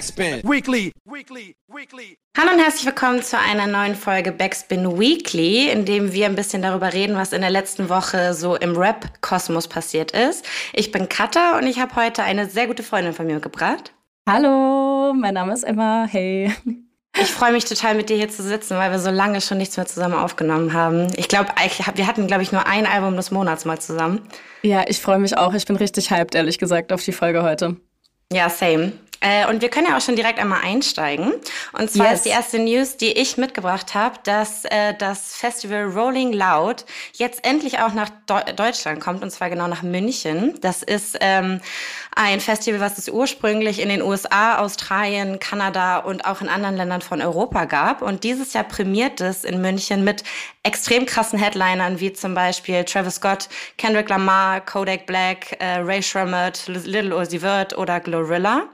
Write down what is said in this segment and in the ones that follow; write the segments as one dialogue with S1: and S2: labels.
S1: Backspin Weekly. Weekly. Weekly.
S2: Hallo und herzlich willkommen zu einer neuen Folge Backspin Weekly, in dem wir ein bisschen darüber reden, was in der letzten Woche so im Rap-Kosmos passiert ist. Ich bin Katha und ich habe heute eine sehr gute Freundin von mir mitgebracht.
S3: Hallo, mein Name ist Emma. Hey.
S2: Ich freue mich total, mit dir hier zu sitzen, weil wir so lange schon nichts mehr zusammen aufgenommen haben. Ich glaube, wir hatten, glaube ich, nur ein Album des Monats mal zusammen.
S3: Ja, ich freue mich auch. Ich bin richtig hyped, ehrlich gesagt, auf die Folge heute.
S2: Ja, same. Äh, und wir können ja auch schon direkt einmal einsteigen. Und zwar yes. ist die erste News, die ich mitgebracht habe, dass äh, das Festival Rolling Loud jetzt endlich auch nach De Deutschland kommt, und zwar genau nach München. Das ist ähm, ein Festival, was es ursprünglich in den USA, Australien, Kanada und auch in anderen Ländern von Europa gab. Und dieses Jahr prämiert es in München mit extrem krassen Headlinern, wie zum Beispiel Travis Scott, Kendrick Lamar, Kodak Black, äh, Ray Shremmerd, Little Uzi Vert oder Glorilla.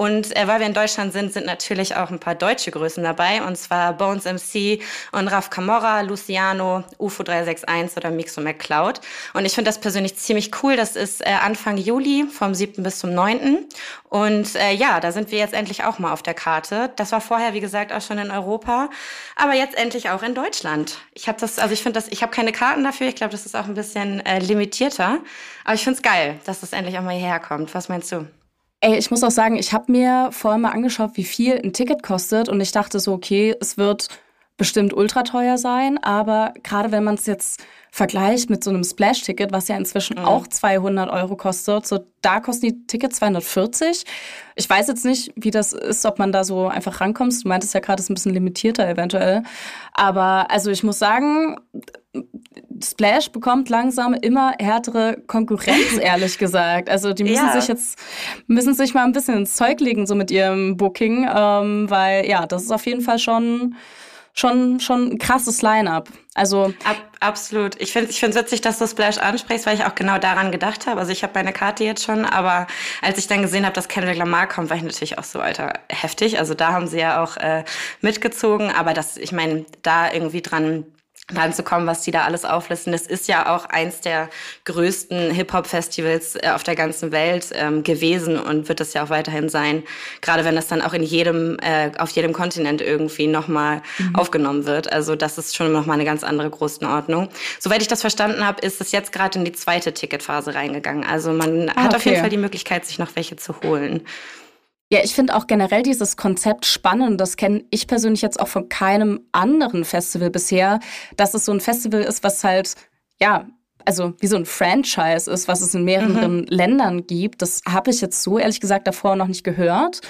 S2: Und äh, weil wir in Deutschland sind, sind natürlich auch ein paar deutsche Größen dabei, und zwar Bones MC und Raf Camorra, Luciano, UFO 361 oder Mixo McCloud. Und ich finde das persönlich ziemlich cool. Das ist äh, Anfang Juli vom 7. bis zum 9. Und äh, ja, da sind wir jetzt endlich auch mal auf der Karte. Das war vorher, wie gesagt, auch schon in Europa, aber jetzt endlich auch in Deutschland. Ich habe das, also ich finde das, ich habe keine Karten dafür. Ich glaube, das ist auch ein bisschen äh, limitierter. Aber ich finde es geil, dass das endlich auch mal hierher kommt. Was meinst du?
S3: Ey, ich muss auch sagen, ich habe mir vorher mal angeschaut, wie viel ein Ticket kostet und ich dachte so, okay, es wird bestimmt ultra teuer sein, aber gerade wenn man es jetzt vergleicht mit so einem Splash-Ticket, was ja inzwischen mhm. auch 200 Euro kostet, so da kosten die Tickets 240. Ich weiß jetzt nicht, wie das ist, ob man da so einfach rankommt. Du meintest ja gerade, es ist ein bisschen limitierter eventuell. Aber also ich muss sagen, Splash bekommt langsam immer härtere Konkurrenz, ehrlich gesagt. Also die müssen ja. sich jetzt müssen sich mal ein bisschen ins Zeug legen so mit ihrem Booking, ähm, weil ja, das ist auf jeden Fall schon schon schon ein krasses Line-up. Also
S2: Ab, absolut. Ich finde ich finde witzig, dass du Splash ansprichst, weil ich auch genau daran gedacht habe. Also ich habe meine Karte jetzt schon, aber als ich dann gesehen habe, dass Kendrick Lamar kommt, war ich natürlich auch so alter heftig. Also da haben sie ja auch äh, mitgezogen, aber das ich meine, da irgendwie dran ranzukommen, was die da alles auflisten. Das ist ja auch eins der größten Hip-Hop-Festivals äh, auf der ganzen Welt ähm, gewesen und wird es ja auch weiterhin sein. Gerade wenn das dann auch in jedem, äh, auf jedem Kontinent irgendwie nochmal mhm. aufgenommen wird. Also das ist schon nochmal eine ganz andere Größenordnung. Soweit ich das verstanden habe, ist es jetzt gerade in die zweite Ticketphase reingegangen. Also man ah, hat auf jeden Fall die Möglichkeit, sich noch welche zu holen.
S3: Ja, ich finde auch generell dieses Konzept spannend. Das kenne ich persönlich jetzt auch von keinem anderen Festival bisher, dass es so ein Festival ist, was halt, ja, also wie so ein Franchise ist, was es in mehreren mhm. Ländern gibt. Das habe ich jetzt so ehrlich gesagt davor noch nicht gehört.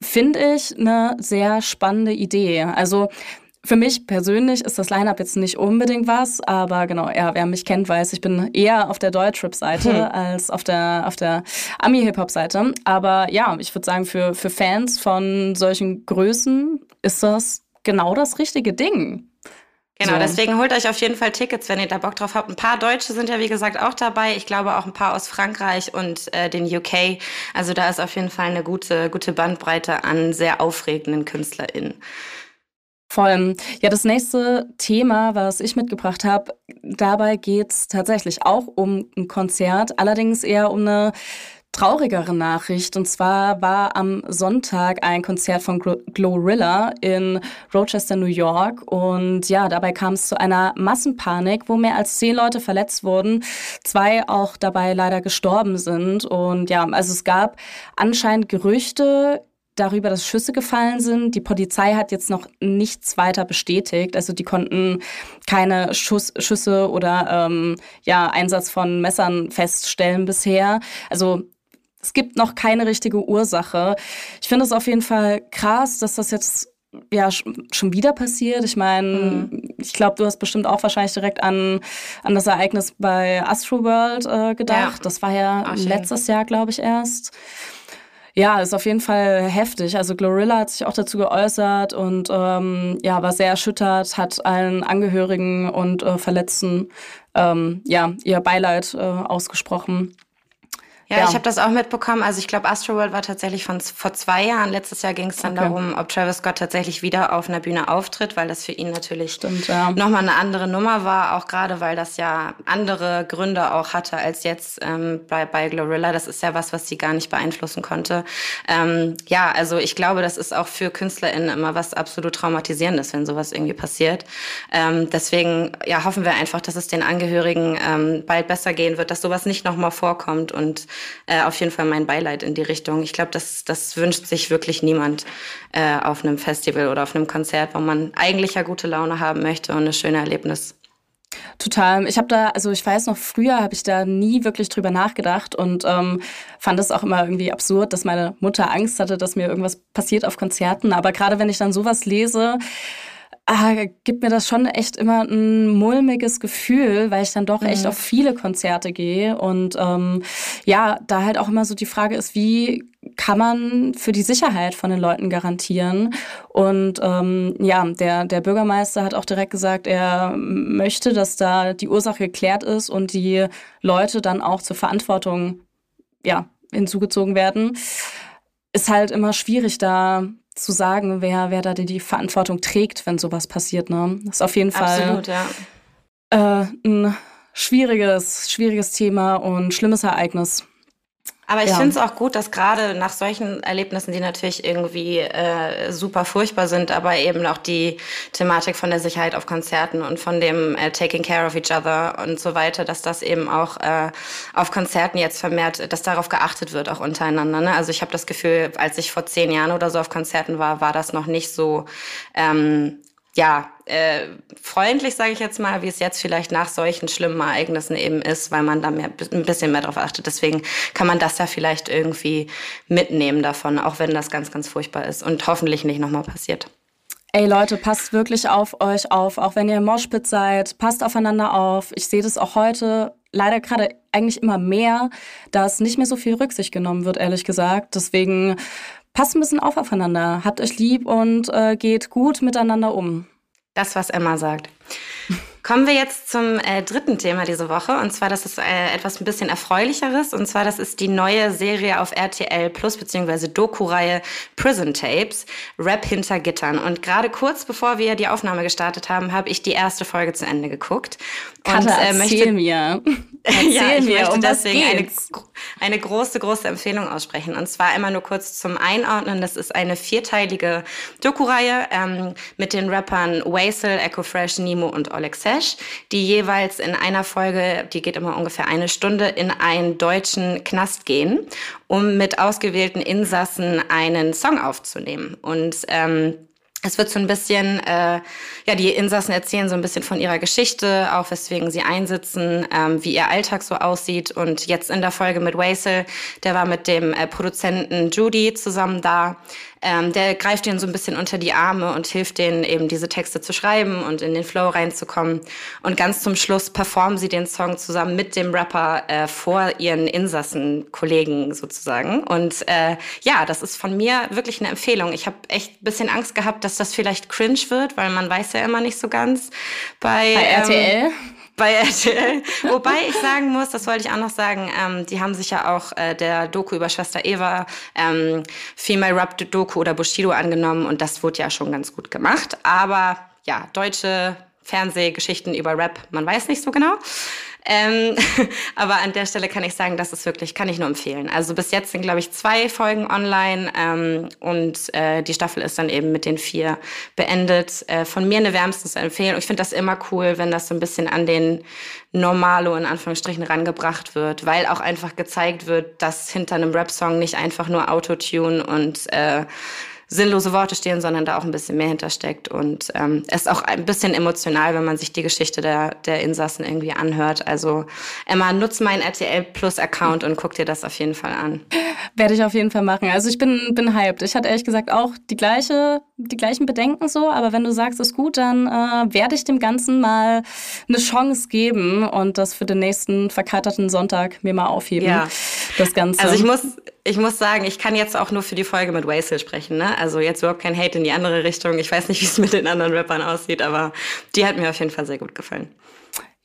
S3: Finde ich eine sehr spannende Idee. Also für mich persönlich ist das Line-Up jetzt nicht unbedingt was, aber genau, ja, wer mich kennt, weiß, ich bin eher auf der Deutschrap-Seite hm. als auf der, auf der Ami-Hip-Hop-Seite. Aber ja, ich würde sagen, für, für Fans von solchen Größen ist das genau das richtige Ding.
S2: Genau, so. deswegen holt euch auf jeden Fall Tickets, wenn ihr da Bock drauf habt. Ein paar Deutsche sind ja, wie gesagt, auch dabei. Ich glaube auch ein paar aus Frankreich und äh, den UK. Also da ist auf jeden Fall eine gute, gute Bandbreite an sehr aufregenden KünstlerInnen.
S3: Voll. Ja, das nächste Thema, was ich mitgebracht habe, dabei geht's tatsächlich auch um ein Konzert, allerdings eher um eine traurigere Nachricht. Und zwar war am Sonntag ein Konzert von Glorilla in Rochester, New York. Und ja, dabei kam es zu einer Massenpanik, wo mehr als zehn Leute verletzt wurden, zwei auch dabei leider gestorben sind. Und ja, also es gab anscheinend Gerüchte darüber, dass Schüsse gefallen sind. Die Polizei hat jetzt noch nichts weiter bestätigt. Also die konnten keine Schuss, Schüsse oder ähm, ja, Einsatz von Messern feststellen bisher. Also es gibt noch keine richtige Ursache. Ich finde es auf jeden Fall krass, dass das jetzt ja schon wieder passiert. Ich meine, mhm. ich glaube, du hast bestimmt auch wahrscheinlich direkt an, an das Ereignis bei Astroworld äh, gedacht. Ja. Das war ja Ach, letztes Jahr, glaube ich, erst. Ja, ist auf jeden Fall heftig. Also Glorilla hat sich auch dazu geäußert und ähm, ja, war sehr erschüttert, hat allen Angehörigen und äh, Verletzten ähm, ja, ihr Beileid äh, ausgesprochen.
S2: Ja, ja. ich habe das auch mitbekommen. Also ich glaube, Astroworld war tatsächlich von vor zwei Jahren. Letztes Jahr ging es dann okay. darum, ob Travis Scott tatsächlich wieder auf einer Bühne auftritt, weil das für ihn natürlich Stimmt, ja. nochmal eine andere Nummer war, auch gerade weil das ja andere Gründe auch hatte als jetzt ähm, bei, bei Glorilla. Das ist ja was, was sie gar nicht beeinflussen konnte. Ähm, ja, also ich glaube, das ist auch für KünstlerInnen immer was absolut traumatisierendes, wenn sowas irgendwie passiert. Ähm, deswegen ja, hoffen wir einfach, dass es den Angehörigen ähm, bald besser gehen wird, dass sowas nicht nochmal vorkommt und äh, auf jeden Fall mein Beileid in die Richtung. Ich glaube, das, das wünscht sich wirklich niemand äh, auf einem Festival oder auf einem Konzert, wo man eigentlich ja gute Laune haben möchte und ein schönes Erlebnis.
S3: Total. Ich habe da, also ich weiß noch, früher habe ich da nie wirklich drüber nachgedacht und ähm, fand es auch immer irgendwie absurd, dass meine Mutter Angst hatte, dass mir irgendwas passiert auf Konzerten. Aber gerade wenn ich dann sowas lese, ah, gibt mir das schon echt immer ein mulmiges Gefühl, weil ich dann doch echt mhm. auf viele Konzerte gehe. Und ähm, ja, da halt auch immer so die Frage ist, wie kann man für die Sicherheit von den Leuten garantieren? Und ähm, ja, der, der Bürgermeister hat auch direkt gesagt, er möchte, dass da die Ursache geklärt ist und die Leute dann auch zur Verantwortung ja, hinzugezogen werden. Ist halt immer schwierig, da zu sagen, wer, wer da die, die Verantwortung trägt, wenn sowas passiert. Ne? Das ist auf jeden Fall ja. äh, ein schwieriges, schwieriges Thema und schlimmes Ereignis.
S2: Aber ich ja. finde es auch gut, dass gerade nach solchen Erlebnissen, die natürlich irgendwie äh, super furchtbar sind, aber eben auch die Thematik von der Sicherheit auf Konzerten und von dem äh, Taking Care of Each Other und so weiter, dass das eben auch äh, auf Konzerten jetzt vermehrt, dass darauf geachtet wird, auch untereinander. Ne? Also ich habe das Gefühl, als ich vor zehn Jahren oder so auf Konzerten war, war das noch nicht so ähm, ja, äh, freundlich, sage ich jetzt mal, wie es jetzt vielleicht nach solchen schlimmen Ereignissen eben ist, weil man da mehr, ein bisschen mehr drauf achtet. Deswegen kann man das ja vielleicht irgendwie mitnehmen davon, auch wenn das ganz, ganz furchtbar ist und hoffentlich nicht nochmal passiert.
S3: Ey Leute, passt wirklich auf euch auf, auch wenn ihr im Moshpit seid, passt aufeinander auf. Ich sehe das auch heute leider gerade eigentlich immer mehr, dass nicht mehr so viel Rücksicht genommen wird, ehrlich gesagt. Deswegen passt ein bisschen auf aufeinander, habt euch lieb und äh, geht gut miteinander um.
S2: Das, was Emma sagt. Kommen wir jetzt zum äh, dritten Thema diese Woche. Und zwar, das ist äh, etwas ein bisschen erfreulicheres. Und zwar, das ist die neue Serie auf RTL Plus, beziehungsweise Doku-Reihe Prison Tapes, Rap hinter Gittern. Und gerade kurz bevor wir die Aufnahme gestartet haben, habe ich die erste Folge zu Ende geguckt.
S3: Und Kata, äh, möchte, mir.
S2: Erzähl ja, ich mir, möchte um deswegen eine, eine große, große Empfehlung aussprechen. Und zwar einmal nur kurz zum Einordnen. Das ist eine vierteilige Doku-Reihe ähm, mit den Rappern Waisel, Echo Fresh, Nemo und Oleg Sesh, die jeweils in einer Folge, die geht immer ungefähr eine Stunde, in einen deutschen Knast gehen, um mit ausgewählten Insassen einen Song aufzunehmen. Und ähm, es wird so ein bisschen, äh, ja, die Insassen erzählen so ein bisschen von ihrer Geschichte, auch weswegen sie einsitzen, ähm, wie ihr Alltag so aussieht. Und jetzt in der Folge mit Waisel, der war mit dem äh, Produzenten Judy zusammen da ähm, der greift ihnen so ein bisschen unter die Arme und hilft denen eben diese Texte zu schreiben und in den Flow reinzukommen. Und ganz zum Schluss performen sie den Song zusammen mit dem Rapper äh, vor ihren Insassen-Kollegen sozusagen. Und äh, ja, das ist von mir wirklich eine Empfehlung. Ich habe echt ein bisschen Angst gehabt, dass das vielleicht cringe wird, weil man weiß ja immer nicht so ganz bei,
S3: bei RTL.
S2: Bei RTL. Wobei ich sagen muss, das wollte ich auch noch sagen, ähm, die haben sich ja auch äh, der Doku über Schwester Eva, ähm, Female Rap Doku oder Bushido angenommen und das wurde ja schon ganz gut gemacht. Aber ja, deutsche Fernsehgeschichten über Rap, man weiß nicht so genau. Ähm, aber an der Stelle kann ich sagen, das ist wirklich, kann ich nur empfehlen. Also bis jetzt sind, glaube ich, zwei Folgen online ähm, und äh, die Staffel ist dann eben mit den vier beendet. Äh, von mir eine wärmstens Empfehlung. Ich finde das immer cool, wenn das so ein bisschen an den Normalo in Anführungsstrichen rangebracht wird, weil auch einfach gezeigt wird, dass hinter einem Rap-Song nicht einfach nur Autotune und äh, sinnlose Worte stehen, sondern da auch ein bisschen mehr hintersteckt. Und ähm, es ist auch ein bisschen emotional, wenn man sich die Geschichte der, der Insassen irgendwie anhört. Also Emma, nutz meinen RTL Plus Account und guck dir das auf jeden Fall an.
S3: Werde ich auf jeden Fall machen. Also ich bin, bin hyped. Ich hatte ehrlich gesagt auch die gleiche, die gleichen Bedenken so, aber wenn du sagst, es ist gut, dann äh, werde ich dem Ganzen mal eine Chance geben und das für den nächsten verkaterten Sonntag mir mal aufheben. Ja. Das Ganze.
S2: Also ich muss, ich muss sagen, ich kann jetzt auch nur für die Folge mit Waisel sprechen. Ne? Also jetzt überhaupt kein Hate in die andere Richtung. Ich weiß nicht, wie es mit den anderen Rappern aussieht, aber die hat mir auf jeden Fall sehr gut gefallen.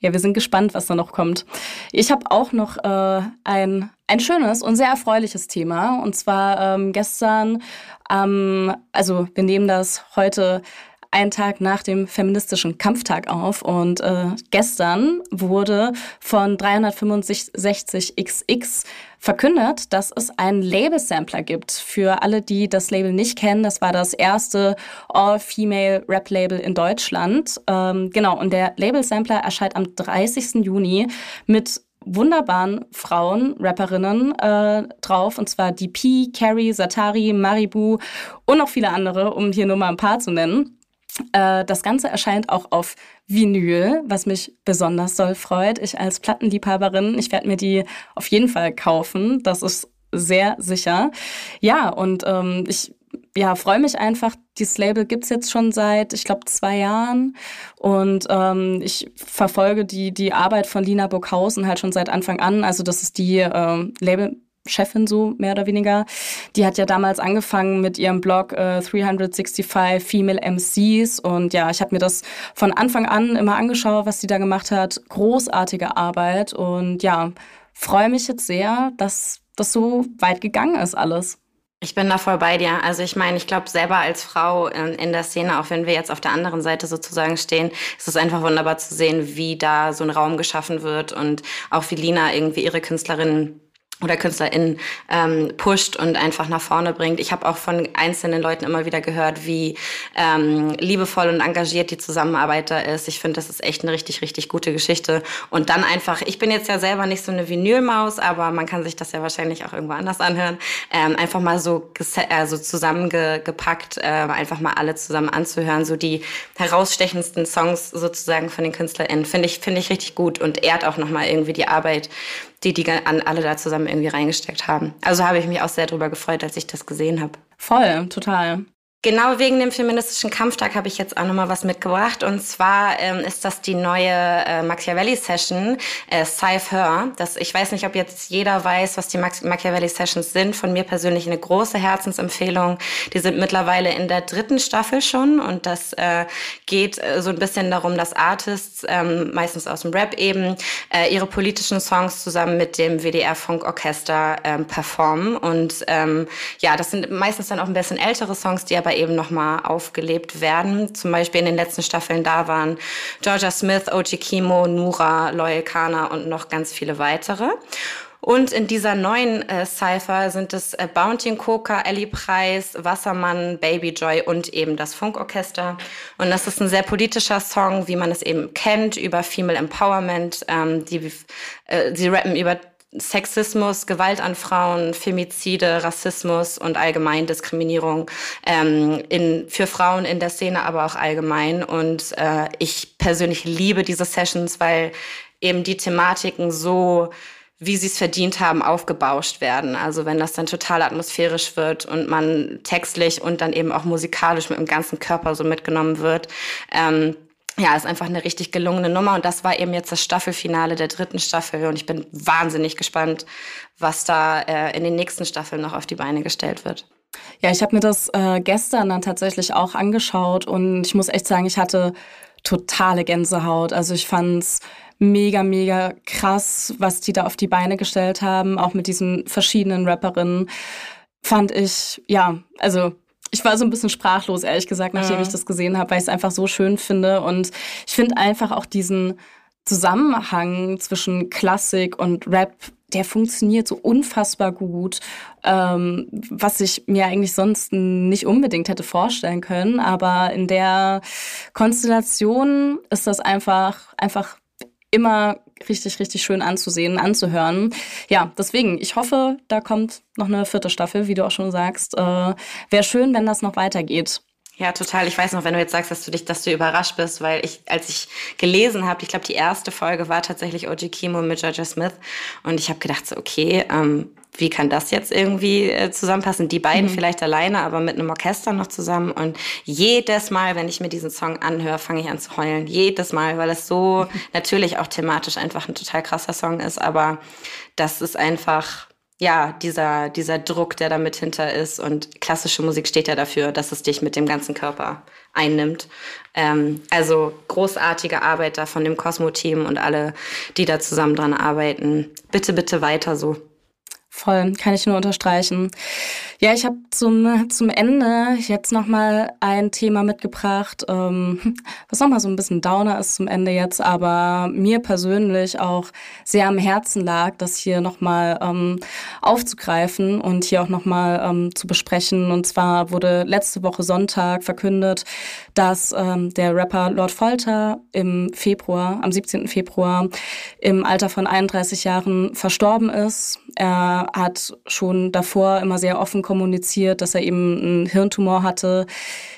S3: Ja, wir sind gespannt, was da noch kommt. Ich habe auch noch äh, ein ein schönes und sehr erfreuliches Thema. Und zwar ähm, gestern, ähm, also wir nehmen das heute einen Tag nach dem feministischen Kampftag auf und äh, gestern wurde von 365XX verkündet, dass es einen Label-Sampler gibt. Für alle, die das Label nicht kennen, das war das erste All-Female-Rap-Label in Deutschland. Ähm, genau, und der Label-Sampler erscheint am 30. Juni mit wunderbaren Frauen, Rapperinnen äh, drauf, und zwar DP, Carrie, Satari, Maribu und noch viele andere, um hier nur mal ein paar zu nennen. Äh, das Ganze erscheint auch auf Vinyl, was mich besonders doll freut. Ich als Plattenliebhaberin, ich werde mir die auf jeden Fall kaufen. Das ist sehr sicher. Ja, und ähm, ich ja, freue mich einfach. Dieses Label gibt's jetzt schon seit, ich glaube, zwei Jahren. Und ähm, ich verfolge die, die Arbeit von Lina Burghausen halt schon seit Anfang an. Also das ist die ähm, Label. Chefin so mehr oder weniger. Die hat ja damals angefangen mit ihrem Blog äh, 365 Female MCs und ja, ich habe mir das von Anfang an immer angeschaut, was sie da gemacht hat. Großartige Arbeit und ja, freue mich jetzt sehr, dass das so weit gegangen ist alles.
S2: Ich bin da voll bei dir. Also ich meine, ich glaube selber als Frau in, in, der Szene, auch wenn wir jetzt auf der anderen Seite sozusagen stehen, ist es einfach wunderbar zu sehen, wie da so ein Raum geschaffen wird und auch wie Lina irgendwie ihre Künstlerinnen oder KünstlerInnen ähm, pusht und einfach nach vorne bringt. Ich habe auch von einzelnen Leuten immer wieder gehört, wie ähm, liebevoll und engagiert die Zusammenarbeit da ist. Ich finde, das ist echt eine richtig, richtig gute Geschichte. Und dann einfach, ich bin jetzt ja selber nicht so eine Vinylmaus, aber man kann sich das ja wahrscheinlich auch irgendwo anders anhören. Ähm, einfach mal so, also zusammengepackt, äh, einfach mal alle zusammen anzuhören. So die herausstechendsten Songs sozusagen von den KünstlerInnen finde ich, finde ich richtig gut und ehrt auch nochmal irgendwie die Arbeit, die die an alle da zusammen irgendwie reingesteckt haben. Also habe ich mich auch sehr darüber gefreut, als ich das gesehen habe.
S3: Voll, total.
S2: Genau wegen dem feministischen Kampftag habe ich jetzt auch nochmal was mitgebracht. Und zwar ähm, ist das die neue äh, Machiavelli-Session, äh, Scythe Her. Das, ich weiß nicht, ob jetzt jeder weiß, was die Machiavelli-Sessions sind. Von mir persönlich eine große Herzensempfehlung. Die sind mittlerweile in der dritten Staffel schon. Und das äh, geht äh, so ein bisschen darum, dass Artists, ähm, meistens aus dem Rap eben, äh, ihre politischen Songs zusammen mit dem WDR-Funkorchester ähm, performen. Und ähm, ja, das sind meistens dann auch ein bisschen ältere Songs, die aber aber eben nochmal aufgelebt werden. Zum Beispiel in den letzten Staffeln da waren Georgia Smith, Oji Kimo, Nura, Loyal Kana und noch ganz viele weitere. Und in dieser neuen äh, Cypher sind es äh, Bounty Coca, Ellie Preis, Wassermann, Baby Joy und eben das Funkorchester. Und das ist ein sehr politischer Song, wie man es eben kennt, über Female Empowerment. Ähm, die, äh, sie rappen über Sexismus, Gewalt an Frauen, Femizide, Rassismus und allgemein Diskriminierung ähm, in, für Frauen in der Szene, aber auch allgemein. Und äh, ich persönlich liebe diese Sessions, weil eben die Thematiken so wie sie es verdient haben, aufgebauscht werden. Also wenn das dann total atmosphärisch wird und man textlich und dann eben auch musikalisch mit dem ganzen Körper so mitgenommen wird. Ähm, ja, ist einfach eine richtig gelungene Nummer und das war eben jetzt das Staffelfinale der dritten Staffel und ich bin wahnsinnig gespannt, was da äh, in den nächsten Staffeln noch auf die Beine gestellt wird.
S3: Ja, ich habe mir das äh, gestern dann tatsächlich auch angeschaut und ich muss echt sagen, ich hatte totale Gänsehaut. Also ich fand's mega, mega krass, was die da auf die Beine gestellt haben, auch mit diesen verschiedenen Rapperinnen. Fand ich, ja, also ich war so ein bisschen sprachlos, ehrlich gesagt, nachdem ja. ich das gesehen habe, weil ich es einfach so schön finde. Und ich finde einfach auch diesen Zusammenhang zwischen Klassik und Rap, der funktioniert so unfassbar gut, ähm, was ich mir eigentlich sonst nicht unbedingt hätte vorstellen können. Aber in der Konstellation ist das einfach, einfach immer richtig, richtig schön anzusehen, anzuhören. Ja, deswegen, ich hoffe, da kommt noch eine vierte Staffel, wie du auch schon sagst. Äh, Wäre schön, wenn das noch weitergeht.
S2: Ja, total. Ich weiß noch, wenn du jetzt sagst, dass du dich, dass du überrascht bist, weil ich, als ich gelesen habe, ich glaube, die erste Folge war tatsächlich OG Kimo mit Georgia Smith und ich habe gedacht, so, okay, ähm, wie kann das jetzt irgendwie äh, zusammenpassen? Die beiden mhm. vielleicht alleine, aber mit einem Orchester noch zusammen. Und jedes Mal, wenn ich mir diesen Song anhöre, fange ich an zu heulen. Jedes Mal, weil es so natürlich auch thematisch einfach ein total krasser Song ist. Aber das ist einfach, ja, dieser, dieser Druck, der da mit hinter ist. Und klassische Musik steht ja dafür, dass es dich mit dem ganzen Körper einnimmt. Ähm, also großartige Arbeit da von dem Cosmo-Team und alle, die da zusammen dran arbeiten. Bitte, bitte weiter so.
S3: Voll, kann ich nur unterstreichen. Ja, ich habe zum, zum Ende jetzt nochmal ein Thema mitgebracht, ähm, was nochmal so ein bisschen Downer ist zum Ende jetzt, aber mir persönlich auch sehr am Herzen lag, das hier nochmal ähm, aufzugreifen und hier auch nochmal ähm, zu besprechen. Und zwar wurde letzte Woche Sonntag verkündet, dass ähm, der Rapper Lord Folter im Februar, am 17. Februar, im Alter von 31 Jahren verstorben ist. Hat schon davor immer sehr offen kommuniziert, dass er eben einen Hirntumor hatte.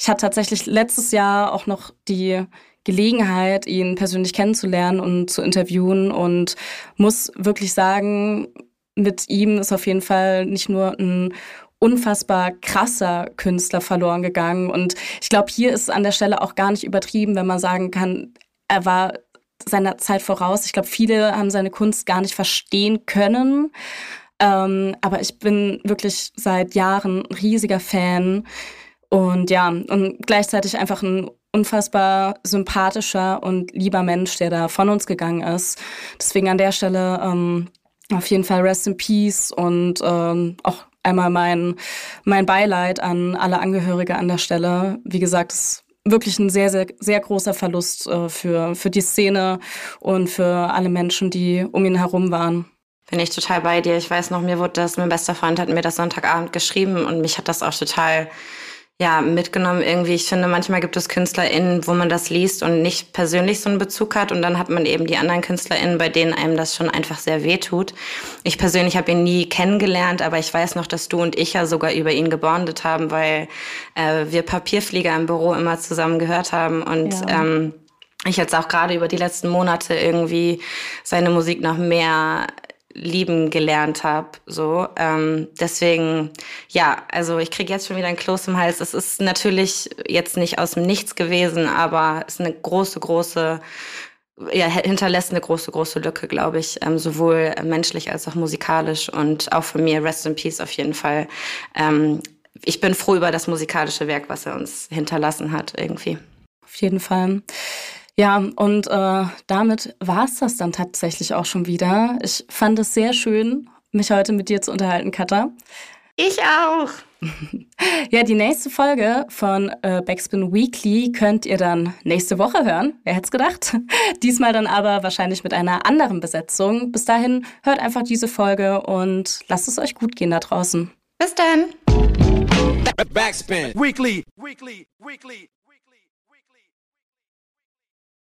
S3: Ich hatte tatsächlich letztes Jahr auch noch die Gelegenheit, ihn persönlich kennenzulernen und zu interviewen und muss wirklich sagen, mit ihm ist auf jeden Fall nicht nur ein unfassbar krasser Künstler verloren gegangen. Und ich glaube, hier ist es an der Stelle auch gar nicht übertrieben, wenn man sagen kann, er war seiner Zeit voraus. Ich glaube, viele haben seine Kunst gar nicht verstehen können. Ähm, aber ich bin wirklich seit Jahren ein riesiger Fan und ja, und gleichzeitig einfach ein unfassbar sympathischer und lieber Mensch, der da von uns gegangen ist. Deswegen an der Stelle ähm, auf jeden Fall Rest in Peace und ähm, auch einmal mein, mein Beileid an alle Angehörige an der Stelle. Wie gesagt, es wirklich ein sehr, sehr, sehr großer Verlust äh, für, für die Szene und für alle Menschen, die um ihn herum waren.
S2: Bin ich total bei dir. Ich weiß noch, mir wurde das, mein bester Freund hat mir das Sonntagabend geschrieben und mich hat das auch total ja, mitgenommen irgendwie. Ich finde, manchmal gibt es KünstlerInnen, wo man das liest und nicht persönlich so einen Bezug hat. Und dann hat man eben die anderen KünstlerInnen, bei denen einem das schon einfach sehr weh tut. Ich persönlich habe ihn nie kennengelernt, aber ich weiß noch, dass du und ich ja sogar über ihn gebondet haben, weil äh, wir Papierflieger im Büro immer zusammen gehört haben. Und ja. ähm, ich jetzt auch gerade über die letzten Monate irgendwie seine Musik noch mehr lieben gelernt habe. So, ähm, deswegen, ja, also ich kriege jetzt schon wieder ein Kloß im Hals. Es ist natürlich jetzt nicht aus dem Nichts gewesen, aber es ist eine große, große, ja, hinterlässt eine große, große Lücke, glaube ich, ähm, sowohl menschlich als auch musikalisch und auch von mir Rest in Peace auf jeden Fall. Ähm, ich bin froh über das musikalische Werk, was er uns hinterlassen hat, irgendwie.
S3: Auf jeden Fall. Ja, und äh, damit war es das dann tatsächlich auch schon wieder. Ich fand es sehr schön, mich heute mit dir zu unterhalten, Katha.
S2: Ich auch.
S3: ja, die nächste Folge von äh, Backspin Weekly könnt ihr dann nächste Woche hören. Wer hätte es gedacht? Diesmal dann aber wahrscheinlich mit einer anderen Besetzung. Bis dahin hört einfach diese Folge und lasst es euch gut gehen da draußen.
S2: Bis dann.
S1: Backspin Weekly. Weekly. Weekly.